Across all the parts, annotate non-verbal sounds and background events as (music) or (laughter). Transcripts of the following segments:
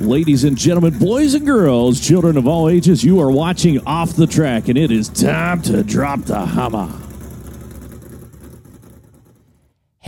Ladies and gentlemen, boys and girls, children of all ages, you are watching Off the Track, and it is time to drop the hammer.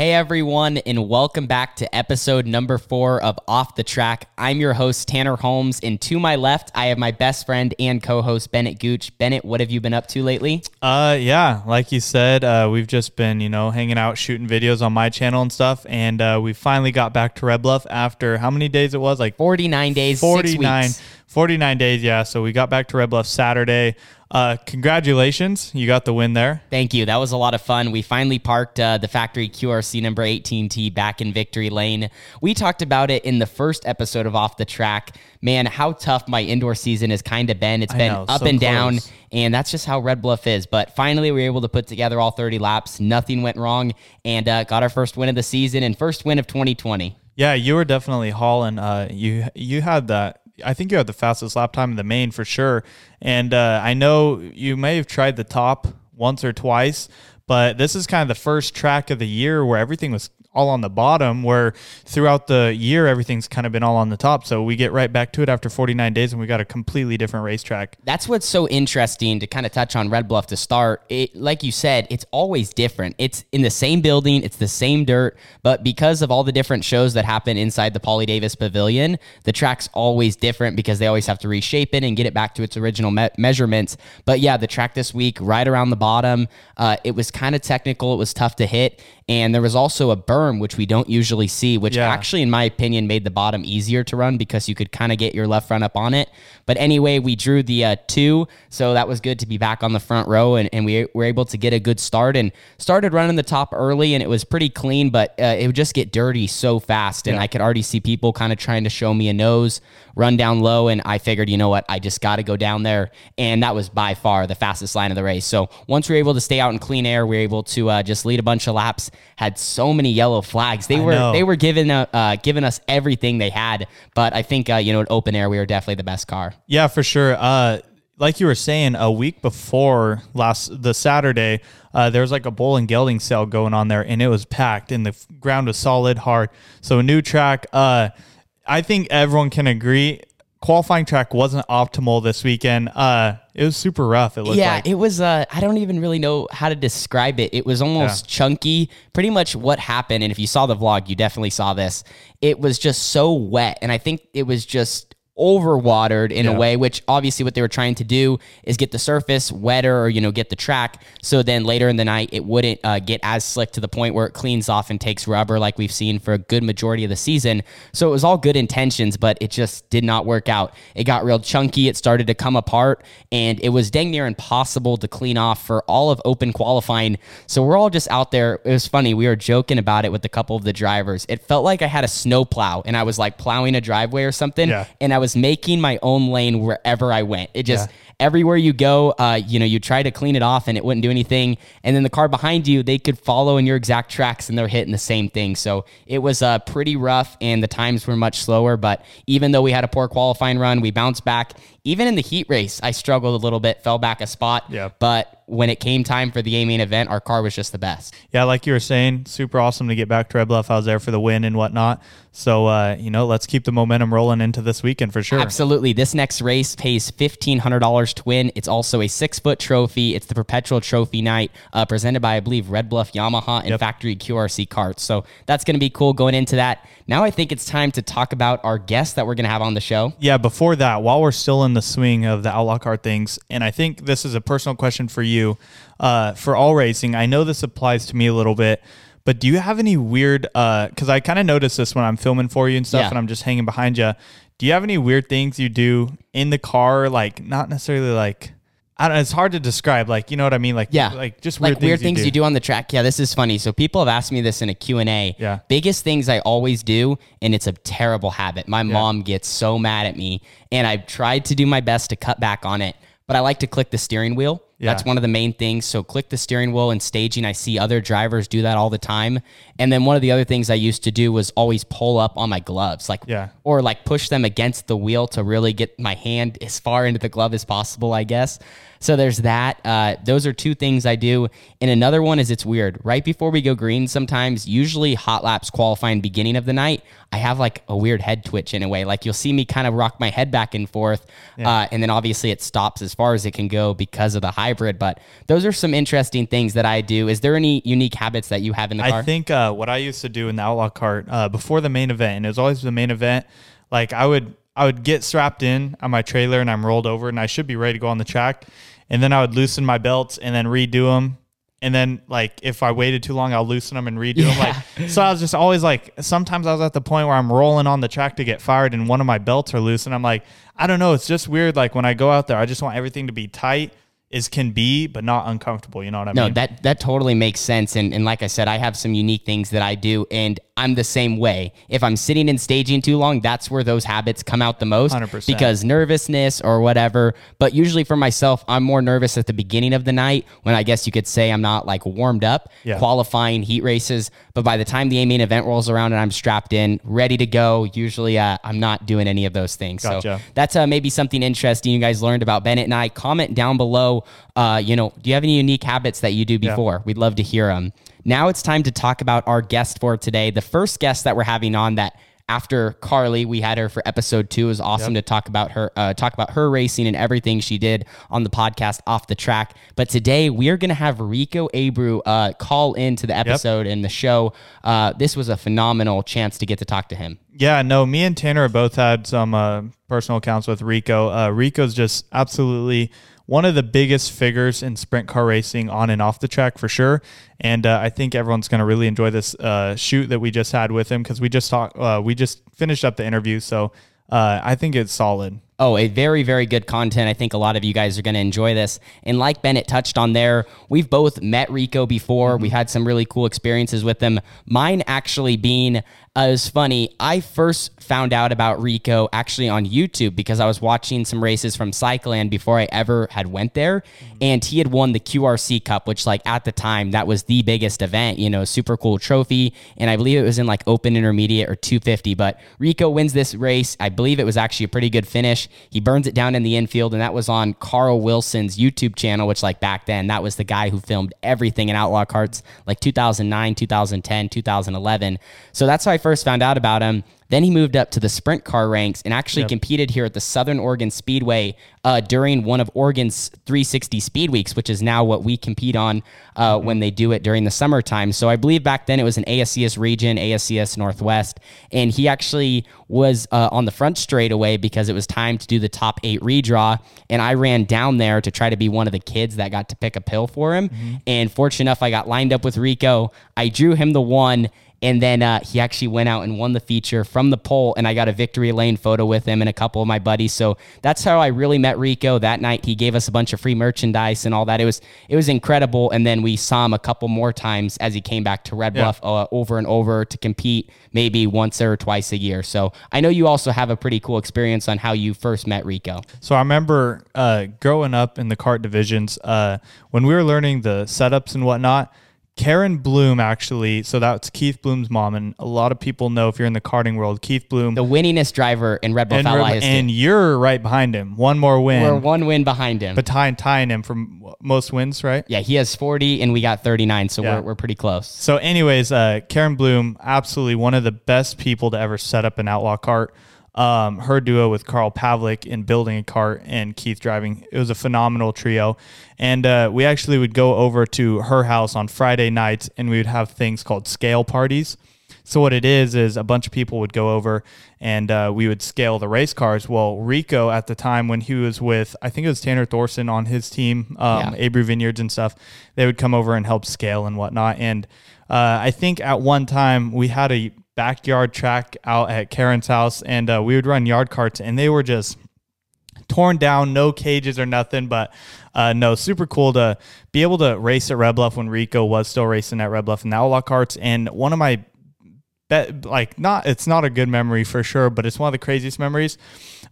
Hey everyone, and welcome back to episode number four of Off the Track. I'm your host, Tanner Holmes, and to my left, I have my best friend and co host, Bennett Gooch. Bennett, what have you been up to lately? Uh, yeah, like you said, uh, we've just been, you know, hanging out, shooting videos on my channel and stuff, and uh, we finally got back to Red Bluff after how many days it was? Like 49 days, 49, six weeks. 49 days, yeah. So we got back to Red Bluff Saturday. Uh, congratulations, you got the win there. Thank you. That was a lot of fun. We finally parked uh, the factory QRC number 18T back in Victory Lane. We talked about it in the first episode of Off the Track. Man, how tough my indoor season has kind of been. It's I been know, up so and down, and that's just how Red Bluff is. But finally, we were able to put together all 30 laps. Nothing went wrong, and uh, got our first win of the season and first win of 2020. Yeah, you were definitely hauling. Uh, you you had that. I think you had the fastest lap time in the main for sure. And uh, I know you may have tried the top once or twice, but this is kind of the first track of the year where everything was all on the bottom. Where throughout the year everything's kind of been all on the top. So we get right back to it after 49 days, and we got a completely different racetrack. That's what's so interesting to kind of touch on Red Bluff to start. It, like you said, it's always different. It's in the same building, it's the same dirt, but because of all the different shows that happen inside the Pauline Davis Pavilion, the track's always different because they always have to reshape it and get it back to its original me- measurements. But yeah, the track this week, right around the bottom, uh, it was kind of technical. It was tough to hit. And there was also a berm, which we don't usually see, which Yeah. actually, in my opinion, made the bottom easier to run because you could kind of get your left front up on it. But anyway, we drew the uh, two, so that was good to be back on the front row, and, and we were able to get a good start and started running the top early, and it was pretty clean, but uh, it would just get dirty so fast, and I could already see people kind of trying to show me a nose, run down low, and I figured, you know what, I just got to go down there, and that was by far the fastest line of the race. So once we were able to stay out in clean air, we were able to uh, just lead a bunch of laps. Had so many yellow flags. They I were know. they were giving uh, uh, giving us everything they had, but I think uh, you know in open air we were definitely the best car. Yeah, for sure. Uh, like you were saying, a week before last the Saturday, uh, there was like a bowl and gelding sale going on there, and it was packed, and the ground was solid, hard. So a new track. Uh, I think everyone can agree. Qualifying track wasn't optimal this weekend. Uh, it was super rough. It looked yeah, like. it was. Uh, I don't even really know how to describe it. It was almost chunky. Pretty much what happened, and if you saw the vlog, you definitely saw this. It was just so wet, and I think it was just overwatered in a way which obviously what they were trying to do is get the surface wetter or you know get the track. So then later in the night it wouldn't uh, get as slick to the point where it cleans off and takes rubber like we've seen for a good majority of the season. So it was all good intentions but it just did not work out. It got real chunky. It started to come apart and it was dang near impossible to clean off for all of open qualifying. So we're all just out there. It was funny. We were joking about it with a couple of the drivers. It felt like i had a snow plow and i was like plowing a driveway or something Yeah. and I was making my own lane wherever I went. It just everywhere you go, uh, you know, you try to clean it off and it wouldn't do anything. And then the car behind you, they could follow in your exact tracks and they're hitting the same thing. So it was uh, pretty rough and the times were much slower. But even though we had a poor qualifying run, we bounced back. Even in the heat race, I struggled a little bit, fell back a spot. Yeah. But when it came time for the A main event, our car was just the best. Yeah, like you were saying, super awesome to get back to Red Bluff. I was there for the win and whatnot. So, uh, you know, let's keep the momentum rolling into this weekend for sure. Absolutely. This next race pays $1,500 to win. It's also a six foot trophy. It's the perpetual trophy night uh, presented by, I believe, Red Bluff Yamaha and Yep. Factory QRC carts. So that's going to be cool going into that. Now I think it's time to talk about our guests that we're going to have on the show. Yeah, before that, while we're still in the swing of the outlaw car things, and I think this is a personal question for you, uh, for all racing. I know this applies to me a little bit, but do you have any weird? Uh Because I kind of notice this when I'm filming for you and stuff, Yeah. and I'm just hanging behind you. Do you have any weird things you do in the car? Like not necessarily like. I don't, it's hard to describe. Like you know what I mean? Like Yeah. like just weird like things weird things you you do. do on the track. Yeah, this is funny. So people have asked me this in a Q&A. Yeah. Biggest things I always do and it's a terrible habit. My mom gets so mad at me and I've tried to do my best to cut back on it, but I like to click the steering wheel. That's one of the main things. So click the steering wheel and staging. I see other drivers do that all the time. And then one of the other things I used to do was always pull up on my gloves, like Yeah. or like push them against the wheel to really get my hand as far into the glove as possible, I guess. So there's that. Uh, those are two things I do. And another one is it's weird. Right before we go green, sometimes, usually hot laps qualifying beginning of the night, I have like a weird head twitch in a way. Like you'll see me kind of rock my head back and forth. Uh, and then obviously it stops as far as it can go because of the hybrid. But those are some interesting things that I do. Is there any unique habits that you have in the car? I think uh, what I used to do in the outlaw cart uh, before the main event, and it was always the main event. Like I would, I would get strapped in on my trailer, and I'm rolled over, and I should be ready to go on the track. And then I would loosen my belts and then redo them. And then like if I waited too long, I'll loosen them and redo them. Like so, I was just always like. Sometimes I was at the point where I'm rolling on the track to get fired, and one of my belts are loose, and I'm like, I don't know. It's just weird. Like when I go out there, I just want everything to be tight as can be, but not uncomfortable. You know what I No, mean? No, that that totally makes sense. And and like I said, I have some unique things that I do, and I'm the same way. If I'm sitting and staging too long, that's where those habits come out the most. 100%. Because nervousness or whatever. But usually for myself, I'm more nervous at the beginning of the night when I guess you could say I'm not like warmed up, Yeah. qualifying heat races. But by the time the main event rolls around and I'm strapped in, ready to go, usually uh, I'm not doing any of those things. Gotcha. So that's uh, maybe something interesting you guys learned about Bennett and I. Comment down below. Uh, you know, do you have any unique habits that you do before? We'd love to hear them. Now it's time to talk about our guest for today. The first guest that we're having on that after Carly, we had her for episode two. It was awesome to talk about her, uh, talk about her racing and everything she did on the podcast off the track. But today we are going to have Rico Abreu uh, call into the episode and the show. Uh, this was a phenomenal chance to get to talk to him. Yeah, no, me and Tanner both had some uh, personal accounts with Rico. Uh, Rico's just absolutely one of the biggest figures in sprint car racing on and off the track for sure. And uh, I think everyone's going to really enjoy this uh, shoot that we just had with him because we just talked, uh, we just finished up the interview. So uh, I think it's solid. Oh, a very, very good content. I think a lot of you guys are going to enjoy this. And like Bennett touched on there, we've both met Rico before. We had some really cool experiences with him. Mine actually being, uh, it was funny. I first found out about Rico actually on YouTube because I was watching some races from Cycleland before I ever had went there. And he had won the QRC Cup, which like at the time, that was the biggest event, you know, super cool trophy. And I believe it was in like open intermediate or 250. But Rico wins this race. I believe it was actually a pretty good finish. He burns it down in the infield, and that was on Carl Wilson's YouTube channel, which like back then, that was the guy who filmed everything in Outlaw Carts, like 2009, 2010, 2011. So that's how I first found out about him. Then he moved up to the sprint car ranks and actually competed here at the Southern Oregon Speedway uh, during one of Oregon's 360 Speed Weeks, which is now what we compete on uh, when they do it during the summertime. So I believe back then it was an ASCS region, ASCS Northwest, and he actually was uh, on the front straightaway because it was time to do the top eight redraw. And I ran down there to try to be one of the kids that got to pick a pill for him. And fortunate enough, I got lined up with Rico. I drew him the one. And then uh, he actually went out and won the feature from the pole, and I got a victory lane photo with him and a couple of my buddies. So that's how I really met Rico that night. He gave us a bunch of free merchandise and all that. It was it was incredible. And then we saw him a couple more times as he came back to Red Yeah. Bluff uh, over and over to compete, maybe once or twice a year. So I know you also have a pretty cool experience on how you first met Rico. So I remember uh, growing up in the kart divisions uh, when we were learning the setups and whatnot. Karen Bloom actually, so that's Keith Bloom's mom, and a lot of people know if you're in the karting world, Keith Bloom, The winningest driver in Red Bluff and, and you're right behind him, one more win, We're one win behind him. but tying tying him from most wins, right? yeah, he has 40 and we got 39, so Yeah. we're, we're pretty close. So, anyways, uh, Karen Bloom, absolutely one of the best people to ever set up an outlaw cart. Um, her duo with Carl Pavlik in building a cart and Keith driving, it was a phenomenal trio. And uh, we actually would go over to her house on Friday nights and we would have things called scale parties. So what it is is a bunch of people would go over and uh, we would scale the race cars. Well, Rico at the time when he was with I think it was Tanner Thorson on his team, um, Yeah. Abreu Vineyards and stuff, they would come over and help scale and whatnot. And uh, I think at one time we had a backyard track out at Karen's house, and uh, we would run yard carts, and they were just torn down, no cages or nothing. But uh, no, super cool to be able to race at Red Bluff when Rico was still racing at Red Bluff and the Outlaw carts. And one of my bet like not it's not a good memory for sure, but it's one of the craziest memories.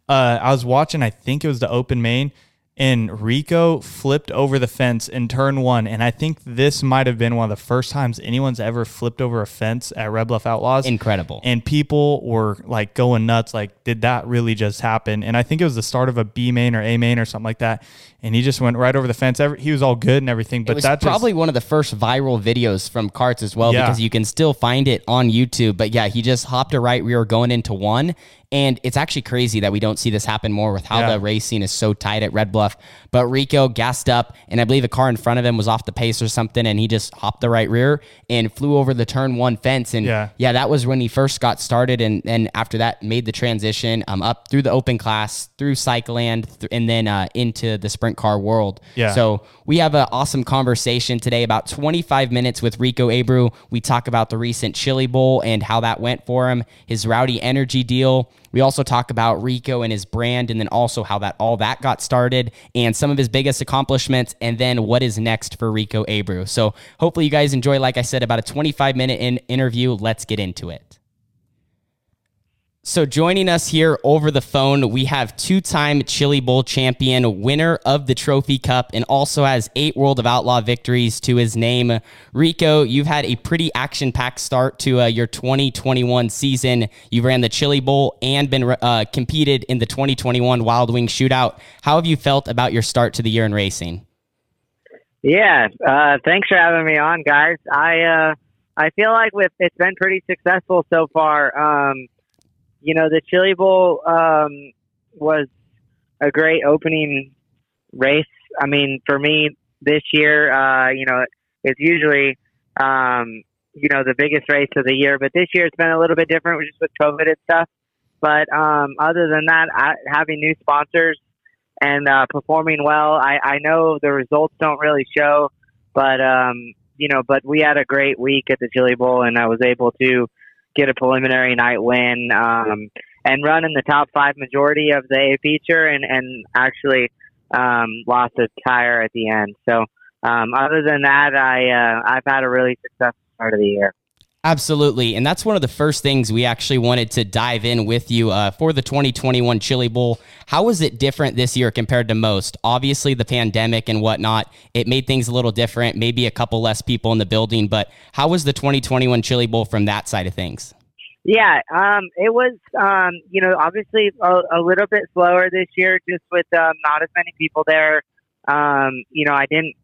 Uh, I was watching, I think it was the Open Main, and Rico flipped over the fence in turn one. And I think this might have been one of the first times anyone's ever flipped over a fence at Red Bluff Outlaws. Incredible. And people were like going nuts. Like, did that really just happen? And I think it was the start of a B main or A main or something like that. And he just went right over the fence. Every, he was all good and everything. But it was that probably just, one of the first viral videos from carts as well Yeah. because you can still find it on YouTube. But yeah, he just hopped a right rear going into one. And it's actually crazy that we don't see this happen more with how Yeah. the racing is so tight at Red Bluff. But Rico gassed up, and I believe a car in front of him was off the pace or something, and he just hopped the right rear and flew over the turn one fence. And Yeah. yeah, that was when he first got started, and then after that made the transition um, up through the open class, through Cycleland, th- and then uh, into the sprint car world. Yeah. So we have an awesome conversation today, about 25 minutes with Rico Abreu. We talk about the recent Chili Bowl and how that went for him, his Rowdy Energy deal. We also talk about Rico and his brand, and then also how that all that got started, and some of his biggest accomplishments, and then what is next for Rico Abreu. So hopefully you guys enjoy. Like I said, about a 25 minute in- interview. Let's get into it. So joining us here over the phone, we have two-time Chili Bowl champion, winner of the Trophy Cup, and also has eight World of Outlaw victories to his name. Rico, you've had a pretty action-packed start to uh, your 2021 season. You ran the Chili Bowl and been uh, competed in the 2021 Wild Wing Shootout. How have you felt about your start to the year in racing? Yeah, uh, thanks for having me on, guys. I uh, I feel like with it's been pretty successful so far. Um, you know, the Chili Bowl um, was a great opening race. I mean, for me this year, uh, you know, it's usually um, you know the biggest race of the year, but this year it's been a little bit different, just with COVID and stuff. But um, other than that, I, having new sponsors and uh, performing well. I, I know the results don't really show, but um, you know, but we had a great week at the Chili Bowl, and I was able to get a preliminary night win um, and run in the top five majority of the A feature, and and actually um, lost a tire at the end. So um, other than that, I uh, I've had a really successful start of the year. Absolutely. And that's one of the first things we actually wanted to dive in with you uh, for the 2021 Chili Bowl. How was it different this year compared to most? Obviously, the pandemic and whatnot, it made things a little different, maybe a couple less people in the building. But how was the 2021 Chili Bowl from that side of things? Yeah, um, it was, um, you know, obviously a, a little bit slower this year, just with um, not as many people there. Um, you know, I didn't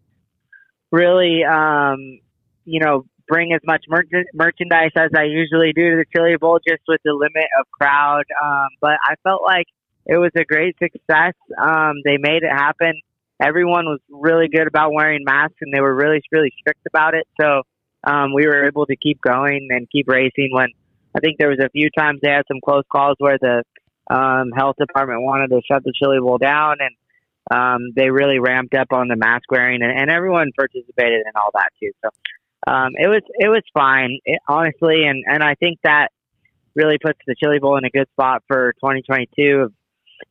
really, um, you know, bring as much merch- merchandise as I usually do to the Chili Bowl, just with the limit of crowd. Um, but I felt like it was a great success. Um, they made it happen. Everyone was really good about wearing masks, and they were really, really strict about it. So um, we were able to keep going and keep racing when I think there was a few times they had some close calls where the um, health department wanted to shut the Chili Bowl down, and um, they really ramped up on the mask wearing, and, and everyone participated in all that too. So um, it was it was fine, it, honestly, and and I think that really puts the Chili Bowl in a good spot for 2022 of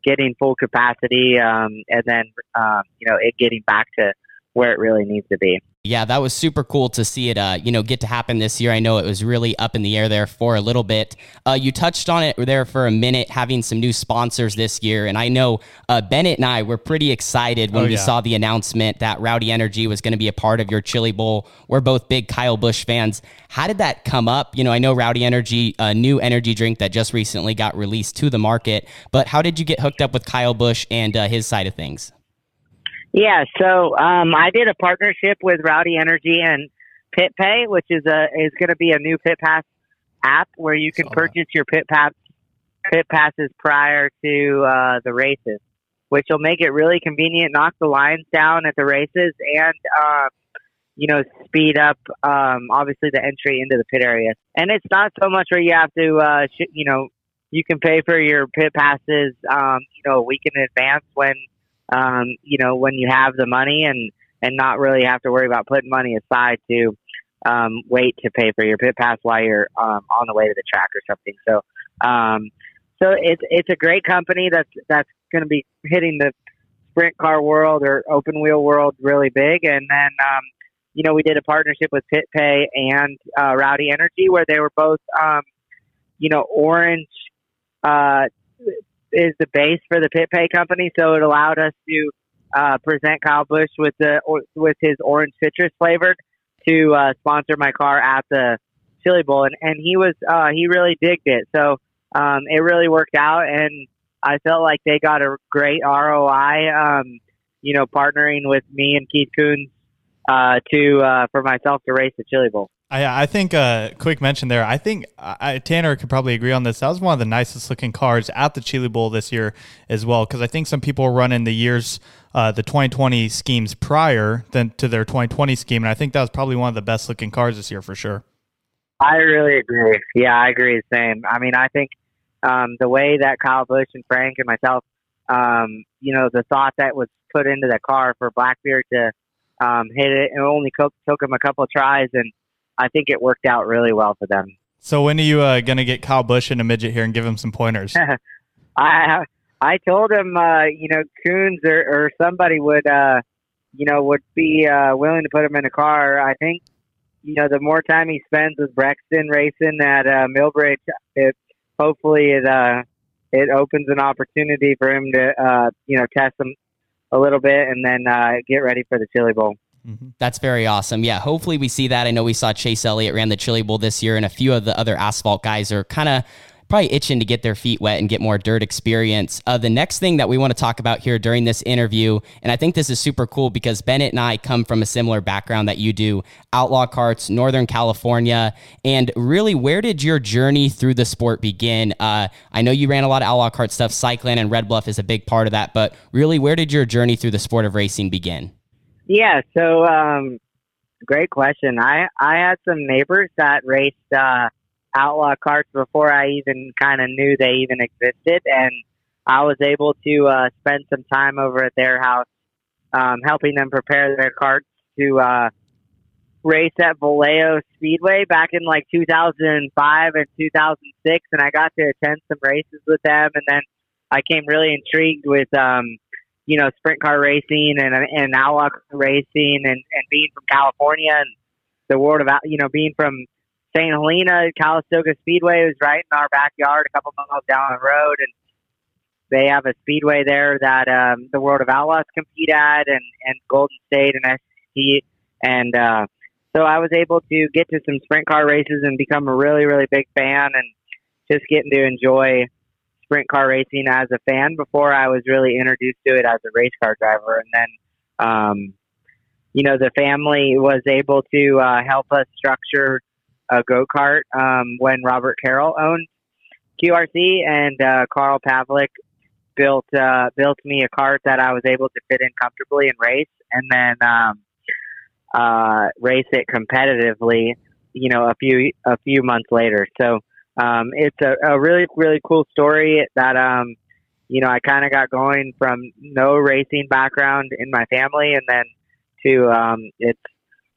getting full capacity, um, and then um, you know it getting back to where it really needs to be. Yeah, that was super cool to see it, uh, you know, get to happen this year. I know it was really up in the air there for a little bit. Uh, you touched on it there for a minute, having some new sponsors this year, and I know uh, Bennett and I were pretty excited when Oh, we saw the announcement that Rowdy Energy was going to be a part of your Chili Bowl. We're both big Kyle Busch fans. How did that come up? You know, I know Rowdy Energy, a new energy drink that just recently got released to the market, but how did you get hooked up with Kyle Busch and uh, his side of things? Yeah, so um, I did a partnership with Rowdy Energy and Pit Pay, which is a is going to be a new Pit Pass app where you can Saw that. purchase your Pit Pass Pit Passes prior to uh, the races, which will make it really convenient, knock the lines down at the races, and um, you know speed up um, obviously the entry into the pit area. And it's not so much where you have to uh, sh- you know you can pay for your pit passes um, you know a week in advance when um, you know, when you have the money and, and not really have to worry about putting money aside to um, wait to pay for your pit pass while you're um, on the way to the track or something. So, um, so it's it's a great company that's that's going to be hitting the sprint car world or open wheel world really big. And then, um, you know, we did a partnership with Pit Pay and uh, Rowdy Energy where they were both, um, you know, orange. Uh, is the base for the Pit Pay company, so it allowed us to uh, present Kyle Busch with the or, with his orange citrus flavored to uh, sponsor my car at the Chili Bowl, and and he was uh, he really digged it. So um, it really worked out, and I felt like they got a great ROI. Um, you know, partnering with me and Keith Kunz uh, to uh, for myself to race the Chili Bowl. I, I think a uh, quick mention there. I think I, Tanner could probably agree on this. That was one of the nicest looking cars at the Chili Bowl this year as well. Because I think some people run in the years, uh, the 2020 schemes prior than to their 2020 scheme, and I think that was probably one of the best looking cars this year for sure. I really agree. Yeah, I agree same. I mean, I think um, the way that Kyle Busch and Frank and myself, um, you know, the thought that was put into the car for Blackbeard to um, hit it, and only took, took him a couple tries and I think it worked out really well for them. So when are you uh, going to get Kyle Busch in a midget here and give him some pointers? (laughs) I I told him, uh, you know, Kunz or, or somebody would, uh, you know, would be uh, willing to put him in a car. I think, you know, the more time he spends with Brexton racing at uh, Millbridge, it hopefully it uh, it opens an opportunity for him to, uh, you know, test him a little bit and then uh, get ready for the Chili Bowl. Mm-hmm. That's very awesome. Yeah, hopefully we see that. I know we saw Chase Elliott ran the Chili Bowl this year, and a few of the other asphalt guys are kind of probably itching to get their feet wet and get more dirt experience. Uh, the next thing that we want to talk about here during this interview, and I think this is super cool because Bennett and I come from a similar background that you do outlaw carts, Northern California. And really, where did your journey through the sport begin? Uh, I know you ran a lot of outlaw kart stuff, Cycleland and Red Bluff is a big part of that, but really, where did your journey through the sport of racing begin? Yeah, so um, great question. I I had some neighbors that raced uh, outlaw carts before I even kind of knew they even existed, and I was able to uh, spend some time over at their house, um, helping them prepare their carts to uh, race at Vallejo Speedway back in like 2005 and 2006, and I got to attend some races with them, and then I came really intrigued with um, you know, sprint car racing and and outlaw racing and and being from California and the world of you know being from St. Helena, Calistoga Speedway was right in our backyard, a couple miles down the road, and they have a speedway there that um, the World of Outlaws compete at, and and Golden State and SC, and uh, so I was able to get to some sprint car races and become a really really big fan, and just getting to enjoy sprint car racing as a fan before I was really introduced to it as a race car driver. And then, um, you know, the family was able to uh, help us structure a go kart um, when Robert Carroll owned QRC, and uh, Carl Pavlik built uh, built me a cart that I was able to fit in comfortably and race, and then um, uh, race it competitively. You know, a few a few months later. So um, it's a, a really really cool story that um, you know I kind of got going from no racing background in my family, and then to um, it's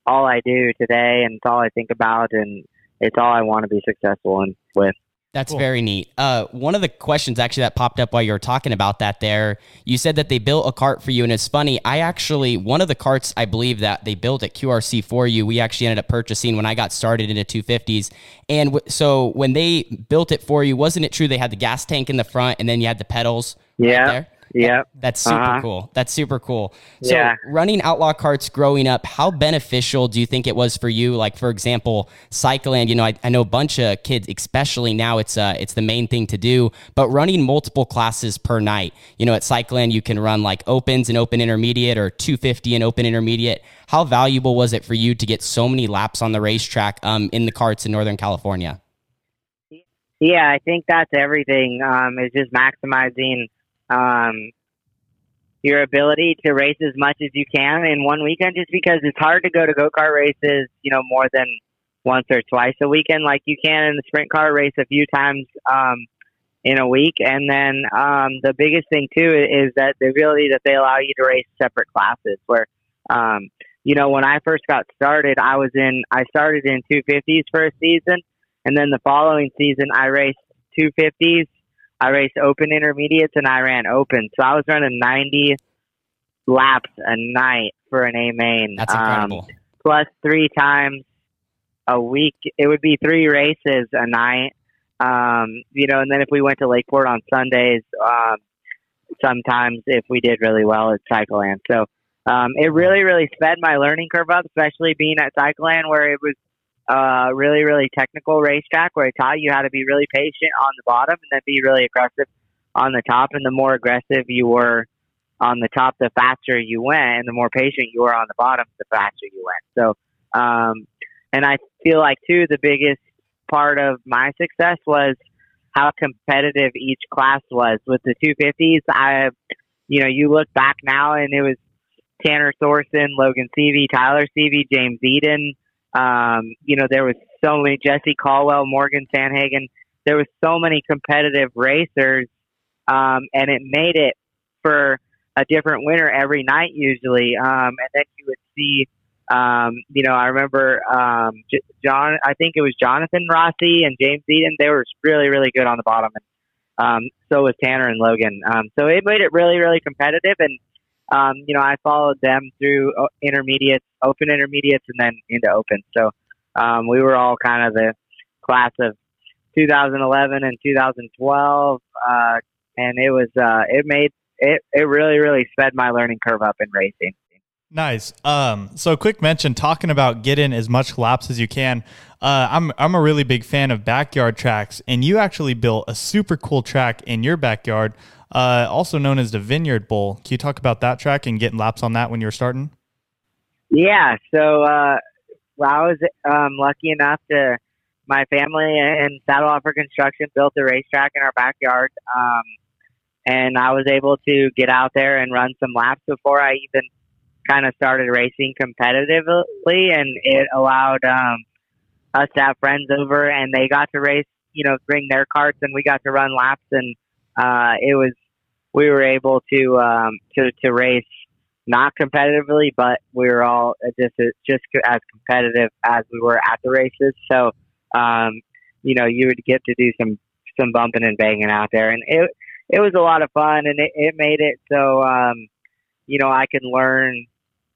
all I do today, and it's all I think about, and it's all I want to be successful in with. That's cool. very neat. Uh, one of the questions actually that popped up while you were talking about that there, you said that they built a cart for you. And it's funny, I actually, one of the carts I believe that they built at QRC for you, we actually ended up purchasing when I got started into 250s. And w- so when they built it for you, wasn't it true they had the gas tank in the front and then you had the pedals? Yeah. Right yeah. That's super uh-huh. cool. That's super cool. So yeah. running outlaw carts growing up, how beneficial do you think it was for you? Like for example, Cycleland, you know, I, I know a bunch of kids, especially now it's uh it's the main thing to do, but running multiple classes per night. You know, at Cycleland you can run like opens and open intermediate or 250 and open intermediate. How valuable was it for you to get so many laps on the racetrack um in the carts in Northern California? Yeah, I think that's everything. Um, is just maximizing um, your ability to race as much as you can in one weekend just because it's hard to go to go kart races, you know, more than once or twice a weekend like you can in the sprint car race a few times um, in a week. And then um, the biggest thing too is that the ability that they allow you to race separate classes where, um, you know, when I first got started, I was in, I started in 250s for a season. And then the following season, I raced 250s I raced open intermediates and I ran open. So I was running 90 laps a night for an A main. That's incredible. Um, plus three times a week. It would be three races a night. Um, you know, and then if we went to Lakeport on Sundays, um, sometimes if we did really well at Cycleland. So um, it really, really sped my learning curve up, especially being at Cycleland where it was a really, really technical racetrack where it taught you how to be really patient on the bottom and then be really aggressive on the top. And the more aggressive you were on the top, the faster you went, and the more patient you were on the bottom, the faster you went. So, um, and I feel like too the biggest part of my success was how competitive each class was. With the 250s, I, you know, you look back now and it was Tanner Thorson, Logan Seavey, Tyler Seavey, James Eden. Um, you know, there was so many Jesse Caldwell, Morgan Sandhagen. There was so many competitive racers, um, and it made it for a different winner every night usually. Um, and then you would see, um, you know, I remember um, J- John. I think it was Jonathan Rossi and James Eden. They were really, really good on the bottom, and um, so was Tanner and Logan. Um, so it made it really, really competitive, and um, you know, I followed them through uh, intermediates, open intermediates, and then into open. So um, we were all kind of the class of 2011 and 2012, uh, and it was uh, it made it it really really sped my learning curve up in racing. Nice. Um, so quick mention talking about getting as much laps as you can. Uh, I'm I'm a really big fan of backyard tracks, and you actually built a super cool track in your backyard, uh, also known as the Vineyard Bowl. Can you talk about that track and getting laps on that when you were starting? Yeah. So uh, well, I was um, lucky enough to my family and Saddle Offer Construction built a racetrack in our backyard. Um, and I was able to get out there and run some laps before I even kind of started racing competitively, and it allowed um, us to have friends over, and they got to race, you know, bring their carts, and we got to run laps, and uh, it was we were able to um, to to race not competitively, but we were all just just as competitive as we were at the races. So, um, you know, you would get to do some some bumping and banging out there, and it it was a lot of fun, and it, it made it so um, you know I could learn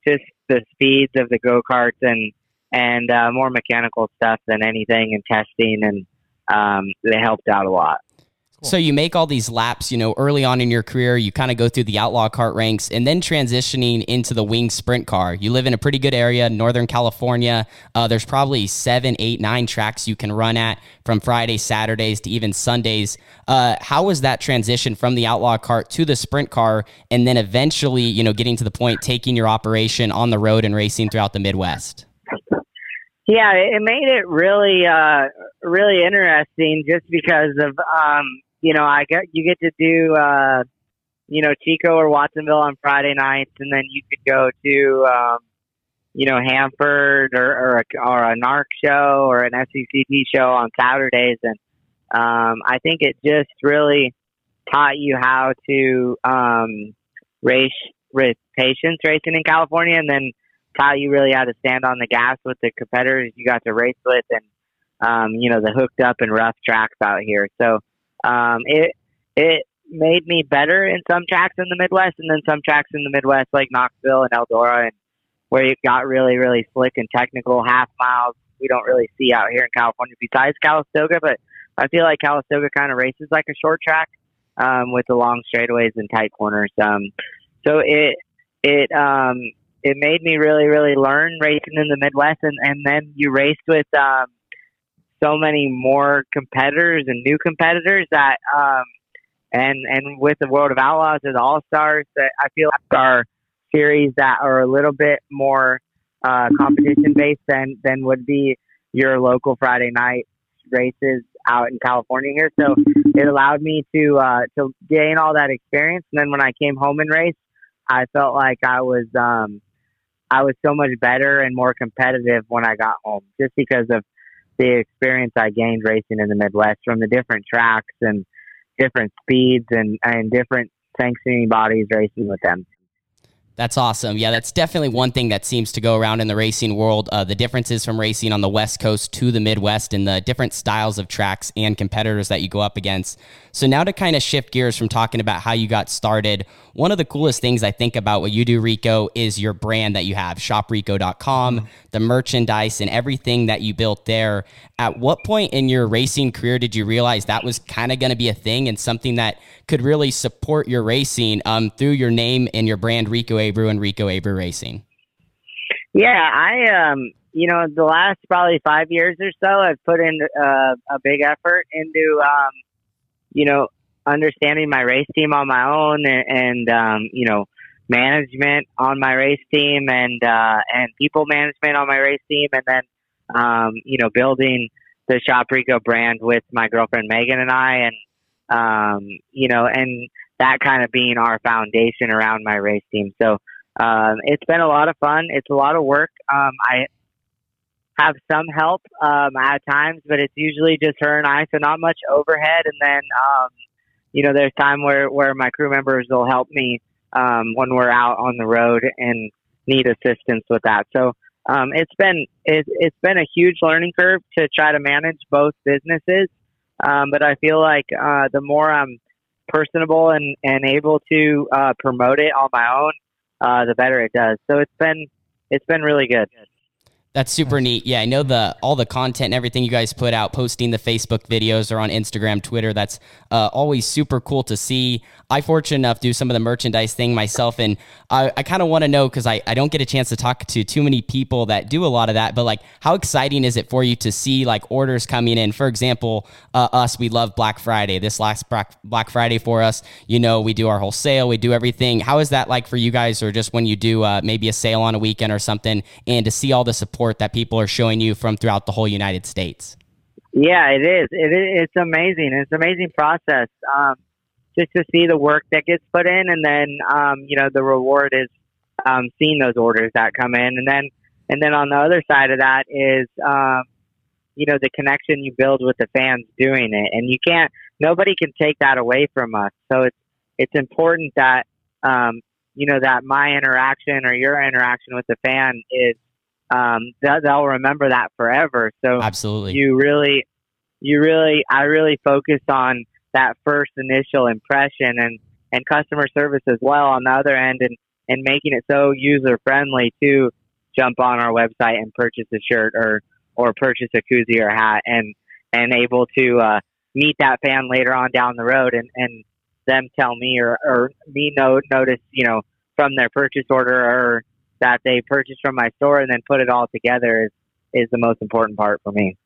just the speeds of the go karts and and uh, more mechanical stuff than anything, and testing, and um, they helped out a lot. So you make all these laps, you know, early on in your career, you kind of go through the outlaw cart ranks and then transitioning into the wing sprint car. You live in a pretty good area, Northern California. Uh, there's probably seven, eight, nine tracks you can run at from Fridays, Saturdays to even Sundays. Uh, how was that transition from the outlaw cart to the sprint car and then eventually, you know, getting to the point taking your operation on the road and racing throughout the Midwest? Yeah, it made it really, uh, really interesting just because of, um, you know, I get you get to do uh, you know Chico or Watsonville on Friday nights, and then you could go to um, you know Hanford or or a, or a NARC show or an SCCT show on Saturdays, and um, I think it just really taught you how to um, race with patience racing in California, and then taught you really how to stand on the gas with the competitors you got to race with, and um, you know the hooked up and rough tracks out here. So um, it it made me better in some tracks in the Midwest, and then some tracks in the Midwest like Knoxville and Eldora, and where it got really really slick and technical half miles. We don't really see out here in California besides Calistoga, but I feel like Calistoga kind of races like a short track um, with the long straightaways and tight corners. Um, so it it um, it made me really really learn racing in the Midwest, and and then you raced with um, so many more competitors and new competitors that um and and with the World of Outlaws the All Stars that I feel like are series that are a little bit more uh, competition based than than would be your local Friday night races out in California here. So it allowed me to uh, to gain all that experience. And then when I came home and raced, I felt like I was um, I was so much better and more competitive when I got home, just because of the experience I gained racing in the Midwest from the different tracks and different speeds and, and different sanctioning bodies racing with them. That's awesome. Yeah, that's definitely one thing that seems to go around in the racing world. Uh, the differences from racing on the West Coast to the Midwest and the different styles of tracks and competitors that you go up against. So, now to kind of shift gears from talking about how you got started, one of the coolest things I think about what you do, Rico, is your brand that you have, shoprico.com, the merchandise, and everything that you built there. At what point in your racing career did you realize that was kind of going to be a thing and something that could really support your racing um, through your name and your brand Rico Abreu and Rico Abreu Racing? Yeah, I um, you know, the last probably five years or so, I've put in uh, a big effort into um, you know, understanding my race team on my own and, and um, you know, management on my race team and uh, and people management on my race team, and then um, you know, building the Shop Rico brand with my girlfriend Megan and I, and um, you know, and that kind of being our foundation around my race team. So um, it's been a lot of fun. It's a lot of work. Um, I have some help um, at times, but it's usually just her and I, so not much overhead. And then, um, you know, there's time where where my crew members will help me um, when we're out on the road and need assistance with that. So um, it's been it, it's been a huge learning curve to try to manage both businesses. Um, but I feel like uh, the more I'm personable and, and able to uh, promote it on my own, uh, the better it does. So it's been it's been really good. That's super neat. Yeah, I know the all the content and everything you guys put out, posting the Facebook videos or on Instagram, Twitter. That's uh, always super cool to see. I fortunate enough do some of the merchandise thing myself, and I, I kind of want to know because I, I don't get a chance to talk to too many people that do a lot of that. But like, how exciting is it for you to see like orders coming in? For example, uh, us we love Black Friday. This last Black Friday for us, you know, we do our whole sale, we do everything. How is that like for you guys, or just when you do uh, maybe a sale on a weekend or something, and to see all the support support that people are showing you from throughout the whole United States. Yeah, it is. It is it's amazing. It's an amazing process. Um, just to see the work that gets put in, and then um, you know the reward is um, seeing those orders that come in, and then and then on the other side of that is um, you know the connection you build with the fans doing it, and you can't nobody can take that away from us. So it's it's important that um, you know that my interaction or your interaction with the fan is um, they'll remember that forever. So absolutely, you really, you really, I really focus on that first initial impression and and customer service as well on the other end, and and making it so user friendly to jump on our website and purchase a shirt or or purchase a koozie or hat and and able to uh, meet that fan later on down the road and and them tell me or or me know notice you know from their purchase order or that they purchase from my store and then put it all together is, is the most important part for me.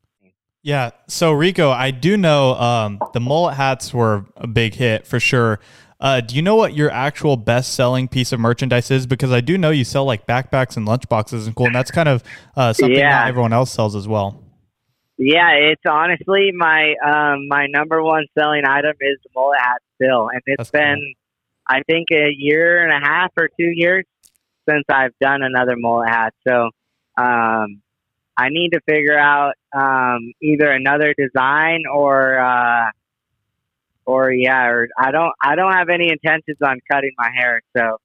Yeah. So Rico, I do know um, the mullet hats were a big hit for sure. Uh, do you know what your actual best selling piece of merchandise is? Because I do know you sell like backpacks and lunchboxes and cool, and that's kind of uh, something yeah. that everyone else sells as well. Yeah, it's honestly my um, my number one selling item is the mullet hat still, and it's that's been cool. I think a year and a half or two years since I've done another mullet hat. So um, I need to figure out um, either another design or uh, or yeah, or I don't I don't have any intentions on cutting my hair. So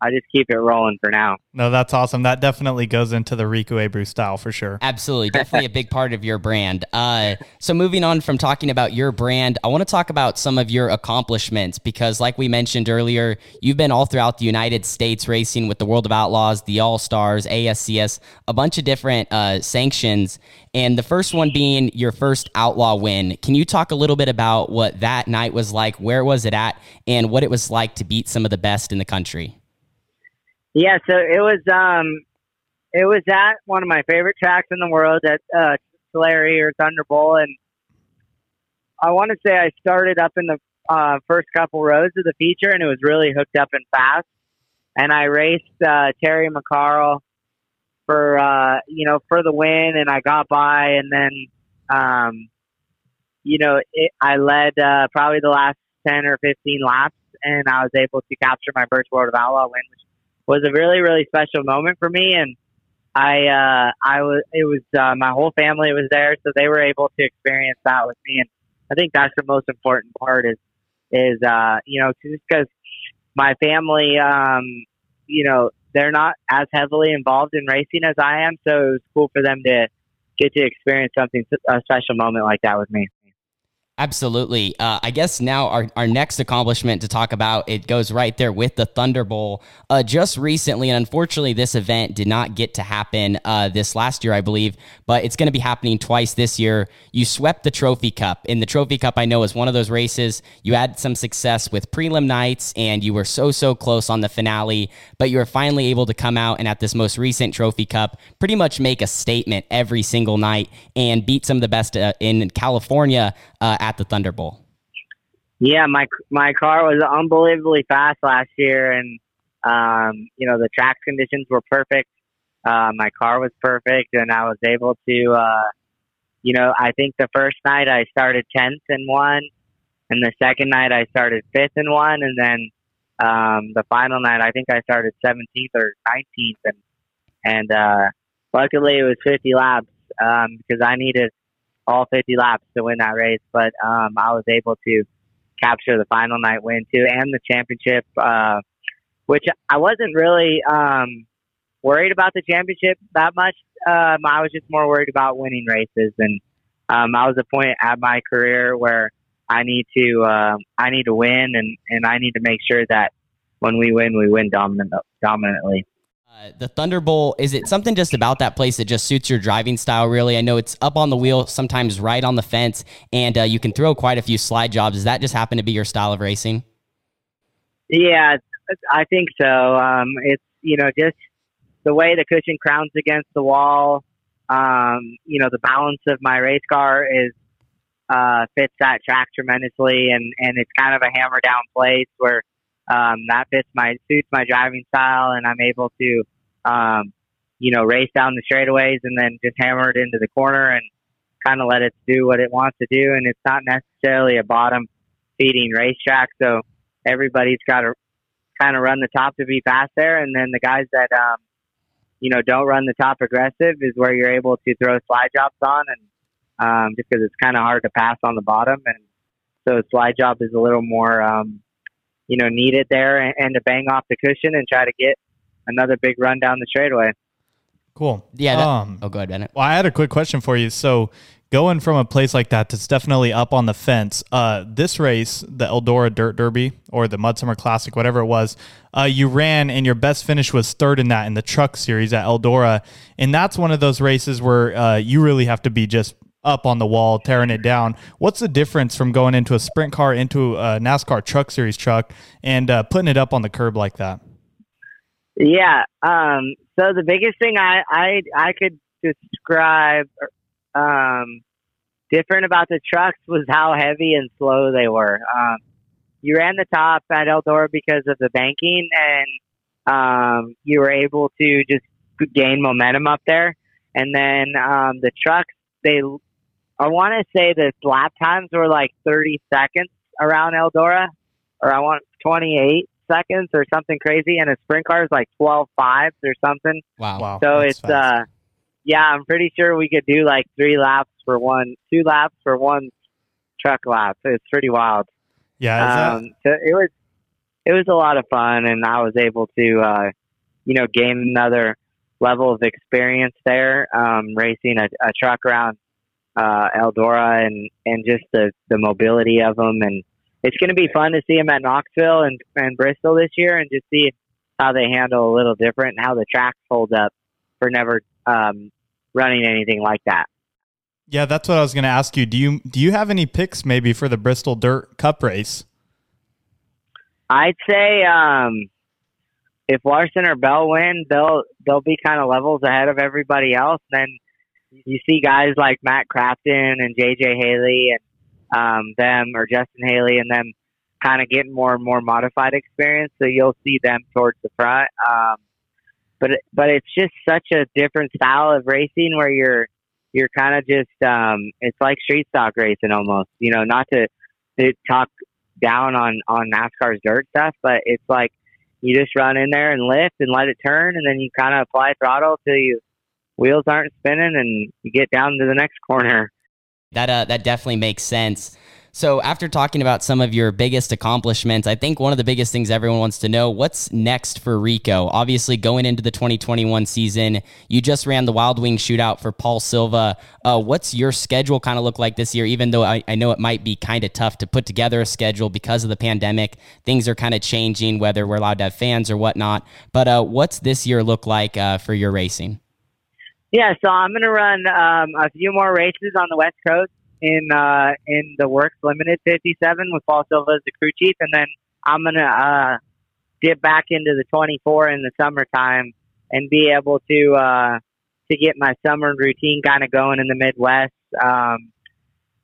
I just keep it rolling for now. No, that's awesome. That definitely goes into the Rico Abreu style for sure. Absolutely. (laughs) Definitely a big part of your brand. Uh, so, moving on from talking about your brand, I want to talk about some of your accomplishments because, like we mentioned earlier, you've been all throughout the United States racing with the World of Outlaws, the All Stars, ASCS, a bunch of different uh, sanctions. And the first one being your first Outlaw win. Can you talk a little bit about what that night was like? Where was it at? And what it was like to beat some of the best in the country? Yeah, so it was um, it was at one of my favorite tracks in the world at uh, Tulare or Thunder Bowl, and I want to say I started up in the uh, first couple rows of the feature, and it was really hooked up and fast. And I raced uh, Terry McCarl for uh, you know for the win, and I got by, and then um, you know it, I led uh, probably the last ten or fifteen laps, and I was able to capture my first World of Outlaw win, which was a really really special moment for me. And I uh I was it was uh, my whole family was there so they were able to experience that with me. And I think that's the most important part is is uh you know just because my family um you know they're not as heavily involved in racing as I am. So it was cool for them to get to experience something a special moment like that with me. Absolutely. Uh, I guess now our, our next accomplishment to talk about, it goes right there with the Thunder Bowl. Uh, just recently, and unfortunately, this event did not get to happen uh, this last year, I believe, but it's going to be happening twice this year. You swept the Trophy Cup. And the Trophy Cup, I know, is one of those races. You had some success with prelim nights, and you were so, so close on the finale, but you were finally able to come out and at this most recent Trophy Cup, pretty much make a statement every single night and beat some of the best uh, in California uh, at the Thunder Bowl. Yeah, my my car was unbelievably fast last year, and um, you know the track conditions were perfect. Uh, my car was perfect, and I was able to, uh, you know, I think the first night I started tenth and one, and the second night I started fifth and one, and then um, the final night I think I started seventeenth or nineteenth, and and uh, luckily it was fifty laps um, because I needed all 50 laps to win that race, but um, I was able to capture the final night win too and the championship, uh, which I wasn't really um, worried about the championship that much. Um, I was just more worried about winning races, and um, I was a point at my career where I need to uh, I need to win, and and I need to make sure that when we win, we win dominant, dominantly. Uh, the Thunder Bowl, is it something just about that place that just suits your driving style, really? I know it's up on the wheel, sometimes right on the fence, and uh, you can throw quite a few slide jobs. Does that just happen to be your style of racing? Yeah, I think so. Um, it's, you know, just the way the cushion crowns against the wall. Um, you know, the balance of my race car is uh, fits that track tremendously, and, and it's kind of a hammer down place where um, that fits my suits my driving style, and I'm able to, um, you know, race down the straightaways and then just hammer it into the corner and kind of let it do what it wants to do. And it's not necessarily a bottom feeding racetrack, so everybody's got to kind of run the top to be fast there, and then the guys that um, you know don't run the top aggressive is where you're able to throw slide jobs on, and um, just because it's kind of hard to pass on the bottom, and so slide job is a little more um, you know, need it there and, and to bang off the cushion and try to get another big run down the straightaway. Cool. Yeah. That, um, oh, go ahead, Bennett. Well, I had a quick question for you. So, going from a place like that that's definitely up on the fence, uh, this race, the Eldora Dirt Derby or the Mudsummer Classic, whatever it was, uh, you ran and your best finish was third in that in the truck series at Eldora. And that's one of those races where uh, you really have to be just up on the wall, tearing it down. What's the difference from going into a sprint car into a NASCAR Truck Series truck and uh, putting it up on the curb like that? Yeah. Um, so the biggest thing I I I could describe um, different about the trucks was how heavy and slow they were. Um, you ran the top at Eldora because of the banking, and um, you were able to just gain momentum up there. And then um, the trucks, they I want to say the lap times were like 30 seconds around Eldora, or I want 28 seconds or something crazy, and a sprint car is like 12 fives or something. Wow. wow so it's, fast. uh, yeah, I'm pretty sure we could do like three laps for one, two laps for one truck lap. It's pretty wild. Yeah. Um, so it was, it was a lot of fun, and I was able to, uh, you know, gain another level of experience there, um, racing a, a truck around uh, Eldora and and just the the mobility of them, and it's going to be fun to see them at Knoxville and and Bristol this year, and just see how they handle a little different and how the tracks hold up for never um, running anything like that. Yeah, that's what I was going to ask you. Do you do you have any picks maybe for the Bristol Dirt Cup race? I'd say um, if Larson or Bell win, they'll they'll be kind of levels ahead of everybody else. Then you see guys like Matt Crafton and JJ Haley and um, them or Justin Haley and them kind of getting more and more modified experience. So you'll see them towards the front. Um, but but it's just such a different style of racing where you're you're kind of just um, it's like street stock racing almost. You know, not to, to talk down on on NASCAR's dirt stuff, but it's like you just run in there and lift and let it turn, and then you kind of apply throttle till you wheels aren't spinning and you get down to the next corner. That uh, that definitely makes sense. So, after talking about some of your biggest accomplishments, I think one of the biggest things everyone wants to know what's next for Rico? Obviously, going into the 2021 season, you just ran the Wild Wing shootout for Paul Silva. Uh, what's your schedule kind of look like this year? Even though I, I know it might be kind of tough to put together a schedule because of the pandemic, things are kind of changing, whether we're allowed to have fans or whatnot. But uh, what's this year look like uh, for your racing? Yeah, so I'm going to run um, a few more races on the West Coast in uh, in the Works Limited 57 with Paul Silva as the crew chief, and then I'm gonna uh, dip back into the 24 in the summertime and be able to uh, to get my summer routine kind of going in the Midwest. Um,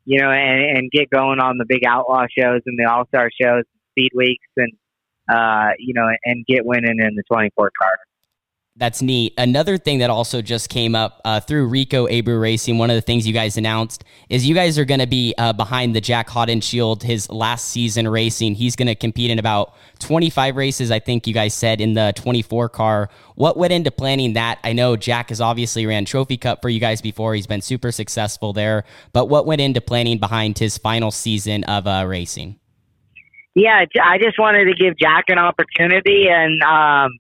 you know, and, and get going on the big outlaw shows and the all star shows, speed weeks, and uh, you know, and get winning in the 24 car. That's neat. Another thing that also just came up uh, through Rico Abreu Racing, one of the things you guys announced is you guys are going to be uh, behind the Jack Haudenschild his last season racing. He's going to compete in about 25 races, I think you guys said, in the 24 car. What went into planning that? I know Jack has obviously ran Trophy Cup for you guys before. He's been super successful there. But what went into planning behind his final season of uh, racing? Yeah, I just wanted to give Jack an opportunity and, um,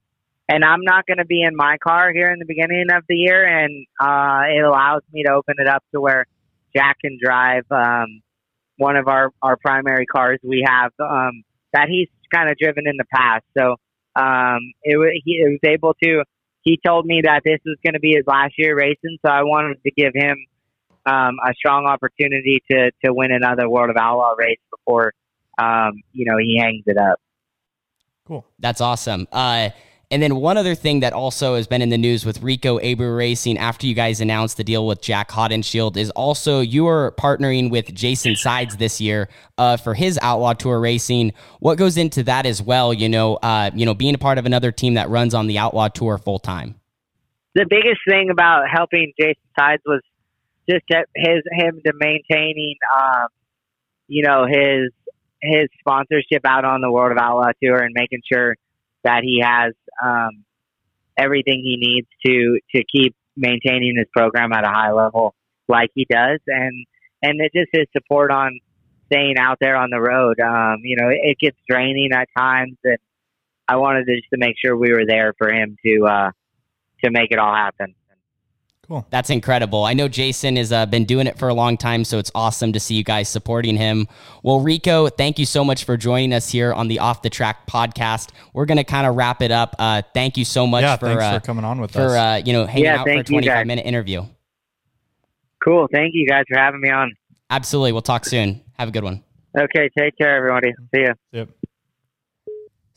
and I'm not going to be in my car here in the beginning of the year, and uh, it allows me to open it up to where Jack can drive um, one of our our primary cars we have um, that he's kind of driven in the past. So um, it, he it was able to. He told me that this was going to be his last year racing, so I wanted to give him um, a strong opportunity to to win another World of Outlaw race before um, you know he hangs it up. Cool. That's awesome. Uh, and then one other thing that also has been in the news with Rico Abreu Racing after you guys announced the deal with Jack Haudenschild is also you are partnering with Jason Sides this year uh, for his Outlaw Tour racing. What goes into that as well? You know, uh, you know, being a part of another team that runs on the Outlaw Tour full time. The biggest thing about helping Jason Sides was just his him to maintaining, um, you know, his his sponsorship out on the World of Outlaw Tour and making sure that he has um, everything he needs to to keep maintaining his program at a high level like he does, and and it just his support on staying out there on the road. Um, you know, it, it gets draining at times, and I wanted to just to make sure we were there for him to uh, to make it all happen. Cool. That's incredible. I know Jason has uh, been doing it for a long time, so it's awesome to see you guys supporting him. Well, Rico, thank you so much for joining us here on the Off the Track podcast. We're going to kind of wrap it up. Uh, thank you so much yeah, for, thanks uh, for coming on with for, us. For uh, you know hanging yeah, out for a 25 minute interview. Cool. Thank you guys for having me on. Absolutely. We'll talk soon. Have a good one. Okay. Take care, everybody. See you. Yep.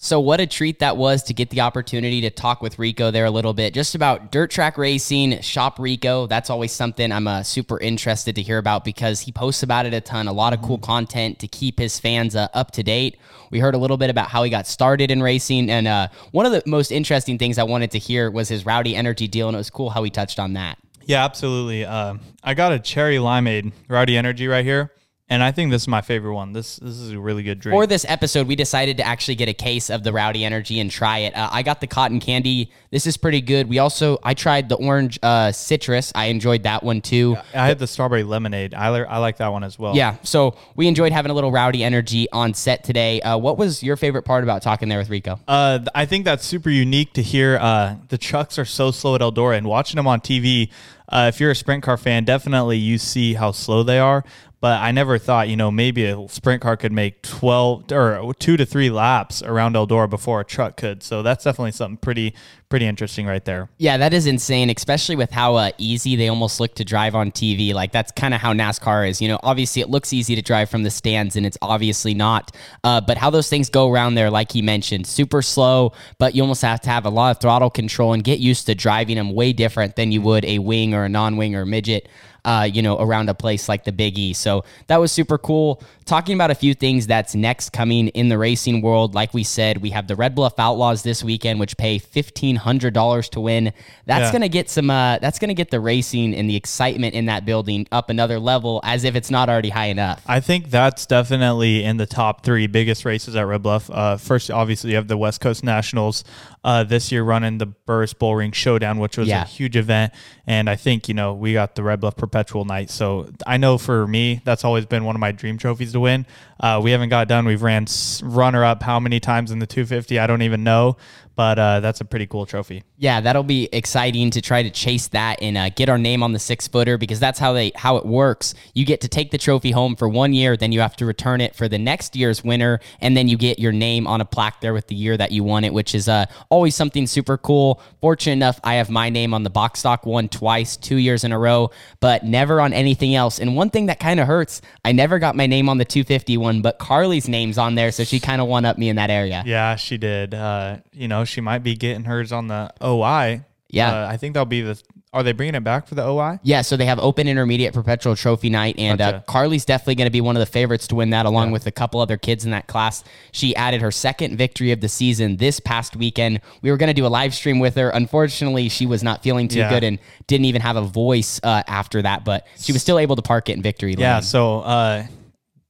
So, what a treat that was to get the opportunity to talk with Rico there a little bit, just about dirt track racing, Shop Rico. That's always something I'm uh, super interested to hear about because he posts about it a ton, a lot of cool content to keep his fans uh, up to date. We heard a little bit about how he got started in racing. And uh, one of the most interesting things I wanted to hear was his Rowdy Energy deal. And it was cool how he touched on that. Yeah, absolutely. Uh, I got a cherry limeade Rowdy Energy right here. And I think this is my favorite one. This this is a really good drink. For this episode, we decided to actually get a case of the Rowdy Energy and try it. Uh, I got the cotton candy. This is pretty good. We also I tried the orange uh, citrus. I enjoyed that one too. I had the strawberry lemonade. I, I like that one as well. Yeah. So we enjoyed having a little Rowdy Energy on set today. Uh, what was your favorite part about talking there with Rico? Uh, I think that's super unique to hear. Uh, the trucks are so slow at Eldora, and watching them on TV. Uh, if you're a sprint car fan, definitely you see how slow they are but I never thought, you know, maybe a sprint car could make 12 or two to three laps around Eldora before a truck could. So that's definitely something pretty, pretty interesting right there. Yeah, that is insane, especially with how uh, easy they almost look to drive on TV. Like that's kind of how NASCAR is. You know, obviously it looks easy to drive from the stands, and it's obviously not. Uh, but how those things go around there, like he mentioned, super slow, but you almost have to have a lot of throttle control and get used to driving them way different than you would a wing or a non-wing or a midget uh, you know, around a place like the Big E. So that was super cool. Talking about a few things that's next coming in the racing world. Like we said, we have the Red Bluff Outlaws this weekend, which pay fifteen hundred dollars to win. That's yeah. gonna get some. Uh, that's gonna get the racing and the excitement in that building up another level, as if it's not already high enough. I think that's definitely in the top three biggest races at Red Bluff. Uh, first, obviously, you have the West Coast Nationals uh, this year running the Burris Bullring Showdown, which was yeah. a huge event, and I think you know we got the Red Bluff perpetual night. So I know for me, that's always been one of my dream trophies to win. Uh, we haven't got done. We've ran runner up how many times in the 250? I don't even know but uh, that's a pretty cool trophy. Yeah, that'll be exciting to try to chase that and uh, get our name on the six footer because that's how they how it works. You get to take the trophy home for one year, then you have to return it for the next year's winner, and then you get your name on a plaque there with the year that you won it, which is uh, always something super cool. Fortunate enough, I have my name on the box stock one twice, two years in a row, but never on anything else. And one thing that kind of hurts, I never got my name on the 250 one, but Carly's name's on there, so she kind of won up me in that area. Yeah, she did. Uh, you know, she might be getting hers on the OI. Yeah. Uh, I think that'll be the. Are they bringing it back for the OI? Yeah, so they have open intermediate perpetual trophy night, and uh, Carly's definitely going to be one of the favorites to win that, along with a couple other kids in that class. She added her second victory of the season this past weekend. We were going to do a live stream with her. Unfortunately, she was not feeling too Yeah. good and didn't even have a voice uh, after that, but she was still able to park it in victory Yeah. lane. So uh,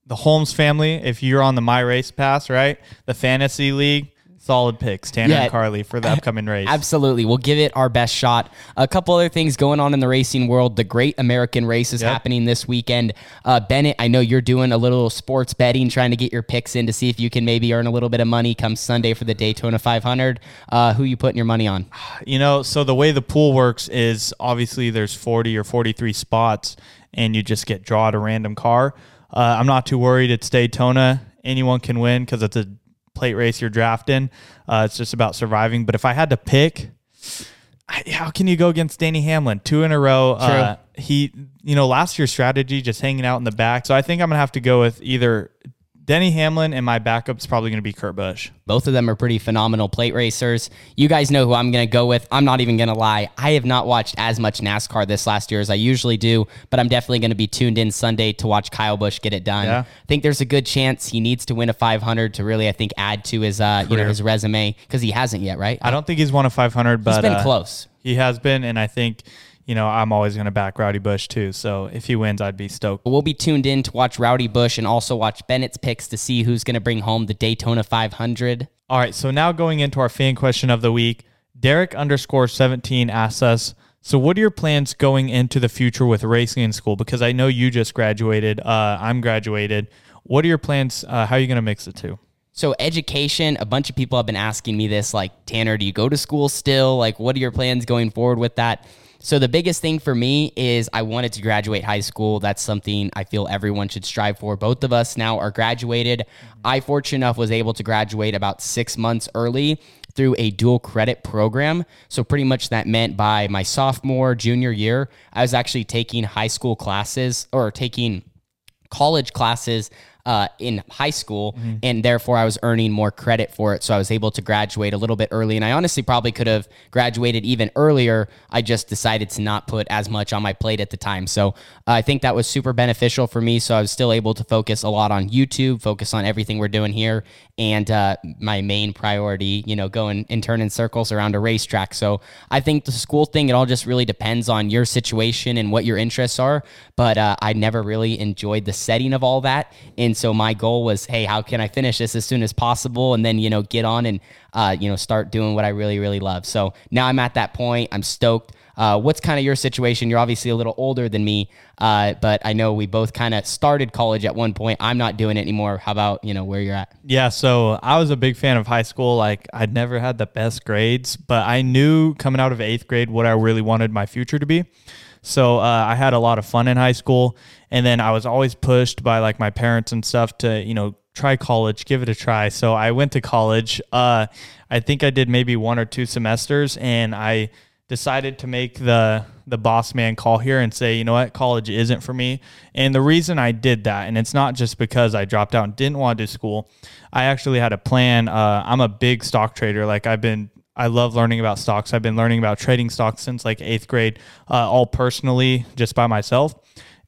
the Holmes family, if you're on the My Race Pass, right, the fantasy league, solid picks, Tanner Yeah. and Carly for the upcoming race. Absolutely. We'll give it our best shot. A couple other things going on in the racing world. The Great American Race is Yep. happening this weekend. Uh, Bennett, I know you're doing a little sports betting, trying to get your picks in to see if you can maybe earn a little bit of money come Sunday for the Daytona 500. Uh, who you putting your money on? (sighs) You know, so the way the pool works is obviously there's 40 or 43 spots, and you just get drawn a random car. Uh, I'm not too worried. It's Daytona. Anyone can win because it's a plate race you're drafting. Uh, it's just about surviving. But if I had to pick, how can you go against Danny Hamlin two in a row? Uh, he, you know, last year's strategy just hanging out in the back. So I think I'm gonna have to go with either Denny Hamlin and my backup's probably gonna be Kurt Busch. Both of them are pretty phenomenal plate racers. You guys know who I'm going to go with. I'm not even going to lie. I have not watched as much NASCAR this last year as I usually do, but I'm definitely going to be tuned in Sunday to watch Kyle Busch get it done. Yeah. I think there's a good chance he needs to win a 500 to really, I think, add to his, uh, you know, his resume because he hasn't yet, right? I don't think he's won a 500, but He's been uh, close. He has been, and I think, you know, I'm always going to back Rowdy Busch too. So if he wins, I'd be stoked. We'll be tuned in to watch Rowdy Busch and also watch Bennett's picks to see who's going to bring home the Daytona 500. All right, so now going into our fan question of the week, Derek underscore 17 asks us, so what are your plans going into the future with racing in school? Because I know you just graduated. Uh, I'm graduated. What are your plans? Uh, how are you going to mix the two? So education, a bunch of people have been asking me this like Tanner, do you go to school still? Like what are your plans going forward with that? So the biggest thing for me is I wanted to graduate high school. That's something I feel everyone should strive for. Both of us now are graduated. Mm-hmm. I fortunate enough was able to graduate about 6 months early through a dual credit program. So pretty much that meant by my sophomore, junior year, I was actually taking high school classes or taking college classes uh, in high school, and therefore I was earning more credit for it. So I was able to graduate a little bit early. And I honestly probably could have graduated even earlier. I just decided to not put as much on my plate at the time. So uh, I think that was super beneficial for me. So I was still able to focus a lot on YouTube, focus on everything we're doing here, and uh, my main priority, you know, going and turning circles around a racetrack. So I think the school thing, it all just really depends on your situation and what your interests are. But uh, I never really enjoyed the setting of all that. And so my goal was, hey, how can I finish this as soon as possible? And then, you know, get on and, uh, you know, start doing what I really, really love. So now I'm at that point. I'm stoked. Uh, what's kind of your situation? You're obviously a little older than me, uh, but I know we both kind of started college at one point. I'm not doing it anymore. How about, you know, where you're at? Yeah, so I was a big fan of high school. Like, I'd never had the best grades, but I knew coming out of eighth grade what I really wanted my future to be. So uh, I had a lot of fun in high school, and then I was always pushed by like my parents and stuff to you know try college, give it a try. So I went to college. Uh, I think I did maybe one or two semesters, and I decided to make the the boss man call here and say, you know what, college isn't for me. And the reason I did that, and it's not just because I dropped out and didn't want to do school. I actually had a plan. Uh, I'm a big stock trader. Like I've been I love learning about stocks. I've been learning about trading stocks since like eighth grade, uh, all personally, just by myself.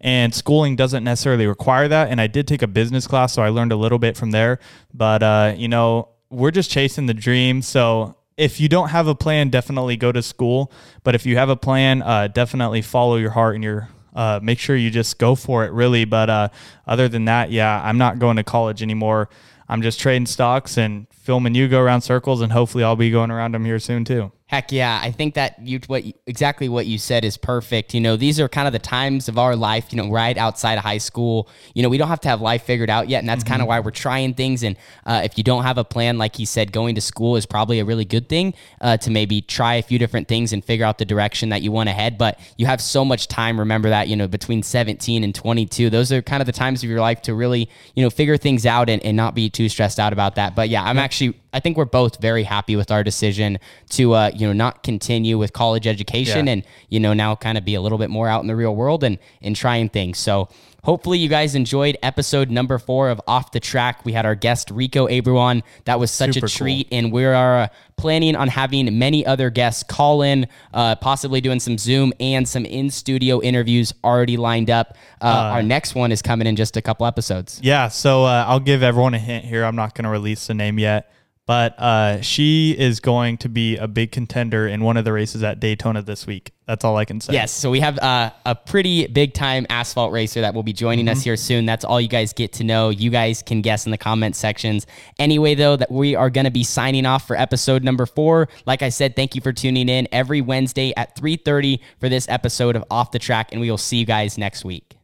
And schooling doesn't necessarily require that. And I did take a business class, so I learned a little bit from there. But, uh, you know, we're just chasing the dream. So if you don't have a plan, definitely go to school. But if you have a plan, uh, definitely follow your heart and your uh, make sure you just go for it, really. But uh, other than that, yeah, I'm not going to college anymore. I'm just trading stocks and filming you go around circles, and hopefully I'll be going around them here soon too. Heck yeah, I think that you what exactly what you said is perfect. You know, these are kind of the times of our life. You know, right outside of high school. You know, we don't have to have life figured out yet, and that's mm-hmm. kind of why we're trying things. And uh, if you don't have a plan, like he said, going to school is probably a really good thing uh, to maybe try a few different things and figure out the direction that you want to head. But you have so much time. Remember that you know between 17 and 22, those are kind of the times of your life to really you know figure things out and, and not be too stressed out about that. But yeah, I'm actually I think we're both very happy with our decision to uh, you know not continue with college education yeah. and you know now kind of be a little bit more out in the real world and and trying things. So hopefully you guys enjoyed episode number four of Off the Track. We had our guest Rico Abreu on. That was such Super a treat, cool. and we are uh, planning on having many other guests call in, uh, possibly doing some Zoom and some in studio interviews already lined up. Uh, uh, our next one is coming in just a couple episodes. Yeah, so uh, I'll give everyone a hint here. I'm not going to release the name yet but uh, she is going to be a big contender in one of the races at Daytona this week. That's all I can say. Yes, so we have uh, a pretty big time asphalt racer that will be joining mm-hmm. us here soon. That's all you guys get to know. You guys can guess in the comment sections. Anyway, though, that we are going to be signing off for episode number four. Like I said, thank you for tuning in every Wednesday at 3:30 for this episode of Off the Track, and we will see you guys next week.